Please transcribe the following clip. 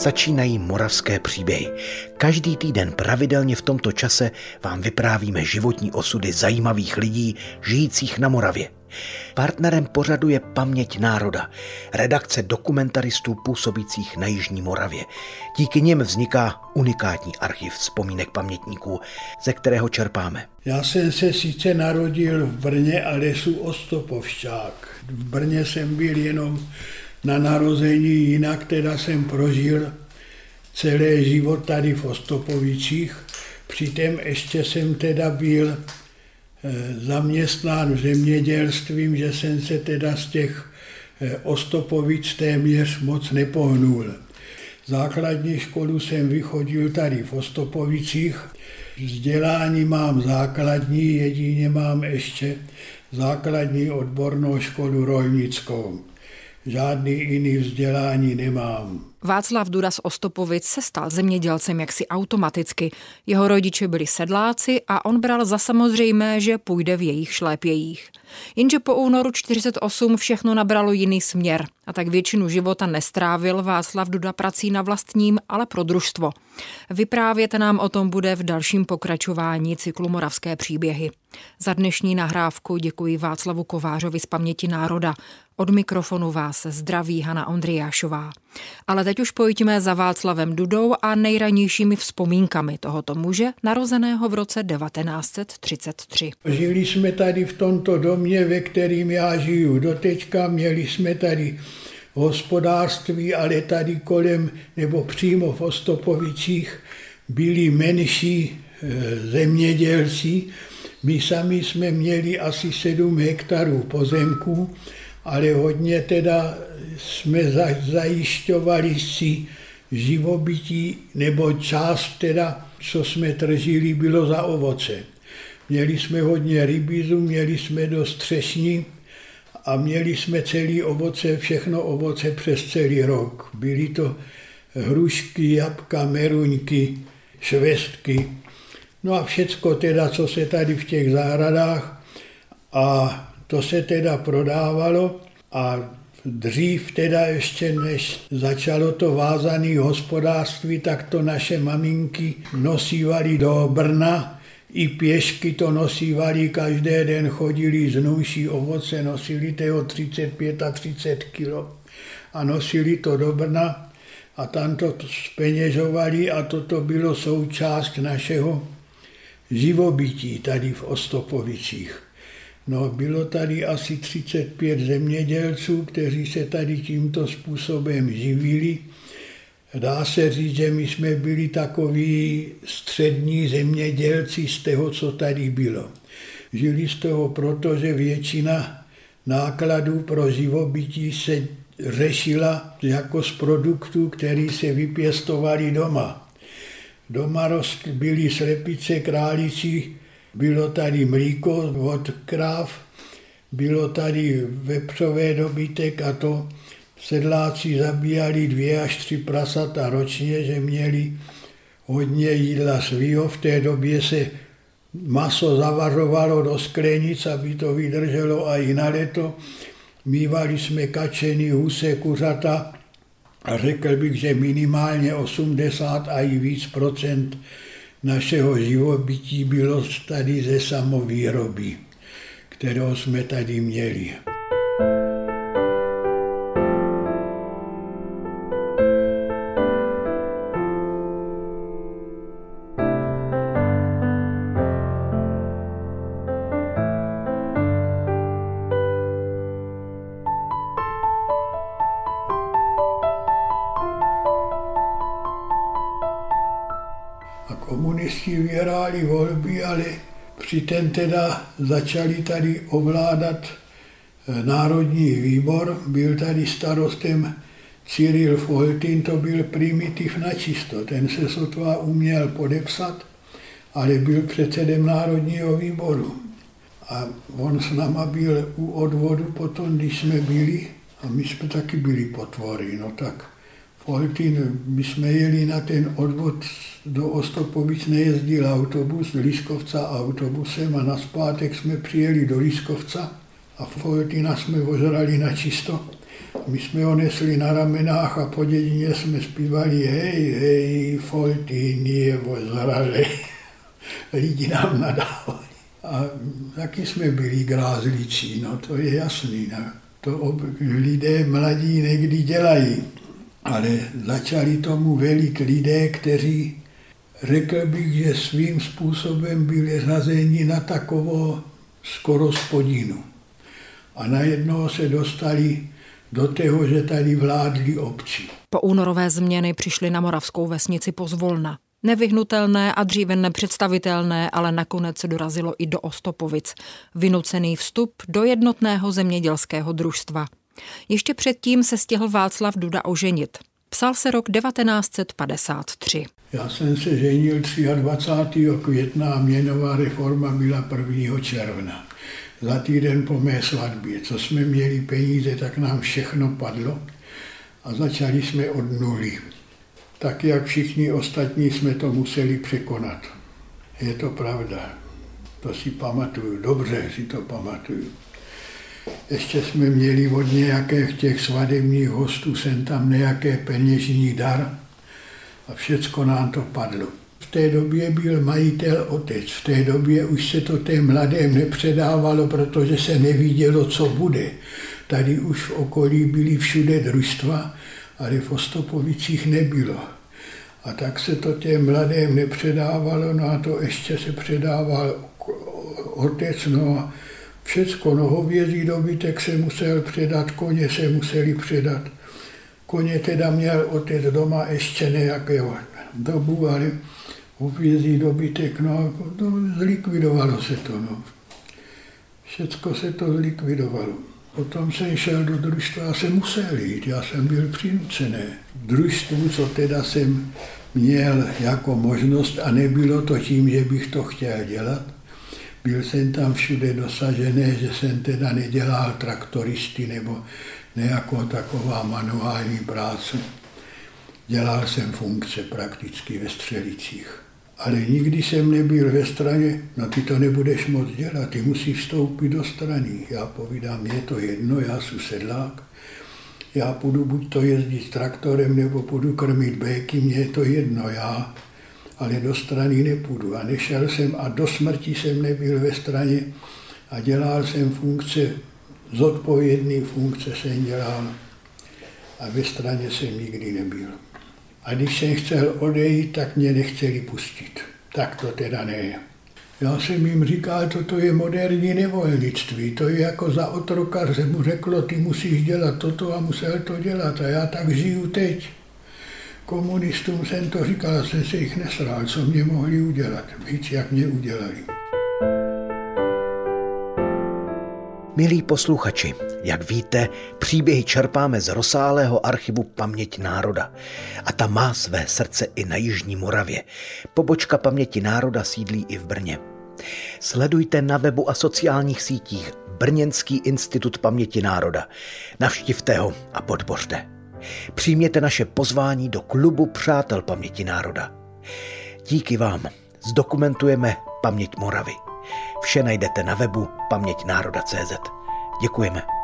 Začínají moravské příběhy. Každý týden pravidelně v tomto čase vám vyprávíme životní osudy zajímavých lidí žijících na Moravě. Partnerem pořadu je Paměť národa, redakce dokumentaristů působících na Jižní Moravě. Díky nim vzniká unikátní archiv vzpomínek pamětníků, ze kterého čerpáme. Já jsem se sice narodil v Brně, ale jsem Ostopovšťák. V Brně jsem byl jenom na narození, jinak teda jsem prožil celý život tady v Ostopovicích. Přitom ještě jsem teda byl Eh, zaměstnán v zemědělstvím, že jsem se teda z těch eh, Ostopovic téměř moc nepohnul. Základní školu jsem vychodil tady v Ostopovicích. Vzdělání mám základní, jedině mám ještě základní odbornou školu rolnickou žádný jiný vzdělání nemám. Václav Duda z Ostopovic se stal zemědělcem jaksi automaticky. Jeho rodiče byli sedláci a on bral za samozřejmé, že půjde v jejich šlépějích. Jenže po únoru 48 všechno nabralo jiný směr a tak většinu života nestrávil Václav Duda prací na vlastním, ale pro družstvo. Vyprávět nám o tom bude v dalším pokračování cyklu Moravské příběhy. Za dnešní nahrávku děkuji Václavu Kovářovi z Paměti národa. Od mikrofonu vás zdraví Hana Ondriášová. Ale teď už pojďme za Václavem Dudou a nejranějšími vzpomínkami tohoto muže, narozeného v roce 1933. Žili jsme tady v tomto domě, ve kterým já žiju doteďka. Měli jsme tady hospodářství, ale tady kolem nebo přímo v Ostopovicích byli menší e, zemědělci. My sami jsme měli asi 7 hektarů pozemků, ale hodně teda jsme zajišťovali si živobytí, nebo část teda, co jsme tržili, bylo za ovoce. Měli jsme hodně rybízu, měli jsme dost třešní a měli jsme celý ovoce, všechno ovoce přes celý rok. Byly to hrušky, jabka, meruňky, švestky, no a všecko teda, co se tady v těch zahradách a to se teda prodávalo a dřív teda ještě než začalo to vázané hospodářství, tak to naše maminky nosívali do Brna, i pěšky to nosívali, každý den chodili z nůší ovoce, nosili toho 35 a 30 kilo a nosili to do Brna a tam to speněžovali a toto bylo součást našeho živobytí tady v Ostopovicích. No, bylo tady asi 35 zemědělců, kteří se tady tímto způsobem živili. Dá se říct, že my jsme byli takoví střední zemědělci z toho, co tady bylo. Žili z toho proto, že většina nákladů pro živobytí se řešila jako z produktů, které se vypěstovaly doma. Doma byly slepice, králíci, bylo tady mlíko od kráv, bylo tady vepřové dobytek a to sedláci zabíjali dvě až tři prasata ročně, že měli hodně jídla svýho. V té době se maso zavařovalo do sklenic, aby to vydrželo a i na leto. Mývali jsme kačeny, huse, kuřata a řekl bych, že minimálně 80 a i víc procent našeho živobytí bylo tady ze samovýroby, kterou jsme tady měli. Vyhráli volby, ale přitom teda začali tady ovládat eh, Národní výbor, byl tady starostem Cyril Foltin, to byl primitiv načisto, ten se sotva uměl podepsat, ale byl předsedem Národního výboru. A on s náma byl u odvodu potom, když jsme byli, a my jsme taky byli potvory, no tak Foltin, my jsme jeli na ten odvod do Ostopovic, nejezdil autobus, Liskovca autobusem a na zpátek jsme přijeli do Liskovca a Foltina jsme ožrali na čisto. My jsme ho nesli na ramenách a po dědině jsme zpívali hej, hej, folty, zrale. Lidi nám nadávali. A taky jsme byli grázlicí, no to je jasný. No. To lidé mladí někdy dělají. Ale začali tomu velit lidé, kteří, řekl bych, že svým způsobem byli řazeni na takovou skoro spodinu. A najednou se dostali do toho, že tady vládli obci. Po únorové změny přišli na moravskou vesnici pozvolna. Nevyhnutelné a dříve nepředstavitelné, ale nakonec se dorazilo i do Ostopovic. Vynucený vstup do jednotného zemědělského družstva. Ještě předtím se stihl Václav Duda oženit. Psal se rok 1953. Já jsem se ženil 23. května a měnová reforma byla 1. června. Za týden po mé svatbě. Co jsme měli peníze, tak nám všechno padlo a začali jsme od nuly. Tak jak všichni ostatní jsme to museli překonat. Je to pravda. To si pamatuju, dobře si to pamatuju. Ještě jsme měli od nějakých těch svadebních hostů sem tam nějaké peněžní dar a všecko nám to padlo. V té době byl majitel otec, v té době už se to té mladém nepředávalo, protože se nevidělo, co bude. Tady už v okolí byly všude družstva, ale v Ostopovicích nebylo. A tak se to těm mladým nepředávalo, no a to ještě se předával otec, no a všecko, no hovězí dobytek se musel předat, koně se museli předat. Koně teda měl otec doma ještě nějakého dobu, ale hovězí dobytek, no, no zlikvidovalo se to, no. Všecko se to zlikvidovalo. Potom jsem šel do družstva a jsem musel jít, já jsem byl přinucený. Družstvu, co teda jsem měl jako možnost a nebylo to tím, že bych to chtěl dělat. Byl jsem tam všude dosažený, že jsem teda nedělal traktoristy nebo nějakou taková manuální práce. Dělal jsem funkce prakticky ve střelicích ale nikdy jsem nebyl ve straně, no ty to nebudeš moc dělat, ty musíš vstoupit do strany. Já povídám, je to jedno, já jsem sedlák, já půjdu buď to jezdit traktorem, nebo půjdu krmit béky, mně je to jedno, já ale do strany nepůjdu. A nešel jsem a do smrti jsem nebyl ve straně a dělal jsem funkce, zodpovědný funkce jsem dělal a ve straně jsem nikdy nebyl. A když jsem chtěl odejít, tak mě nechtěli pustit. Tak to teda ne. Já jsem jim říkal, toto je moderní nevolnictví, to je jako za otroka, se mu řeklo, ty musíš dělat toto a musel to dělat a já tak žiju teď. Komunistům jsem to říkal, jsem se jich nesral, co mě mohli udělat, víc jak mě udělali. Milí posluchači, jak víte, příběhy čerpáme z rozsáhlého archivu Paměť národa. A ta má své srdce i na Jižní Moravě. Pobočka Paměti národa sídlí i v Brně. Sledujte na webu a sociálních sítích Brněnský institut paměti národa. Navštivte ho a podpořte. Přijměte naše pozvání do klubu Přátel paměti národa. Díky vám zdokumentujeme paměť Moravy. Vše najdete na webu paměťnároda.cz. Děkujeme.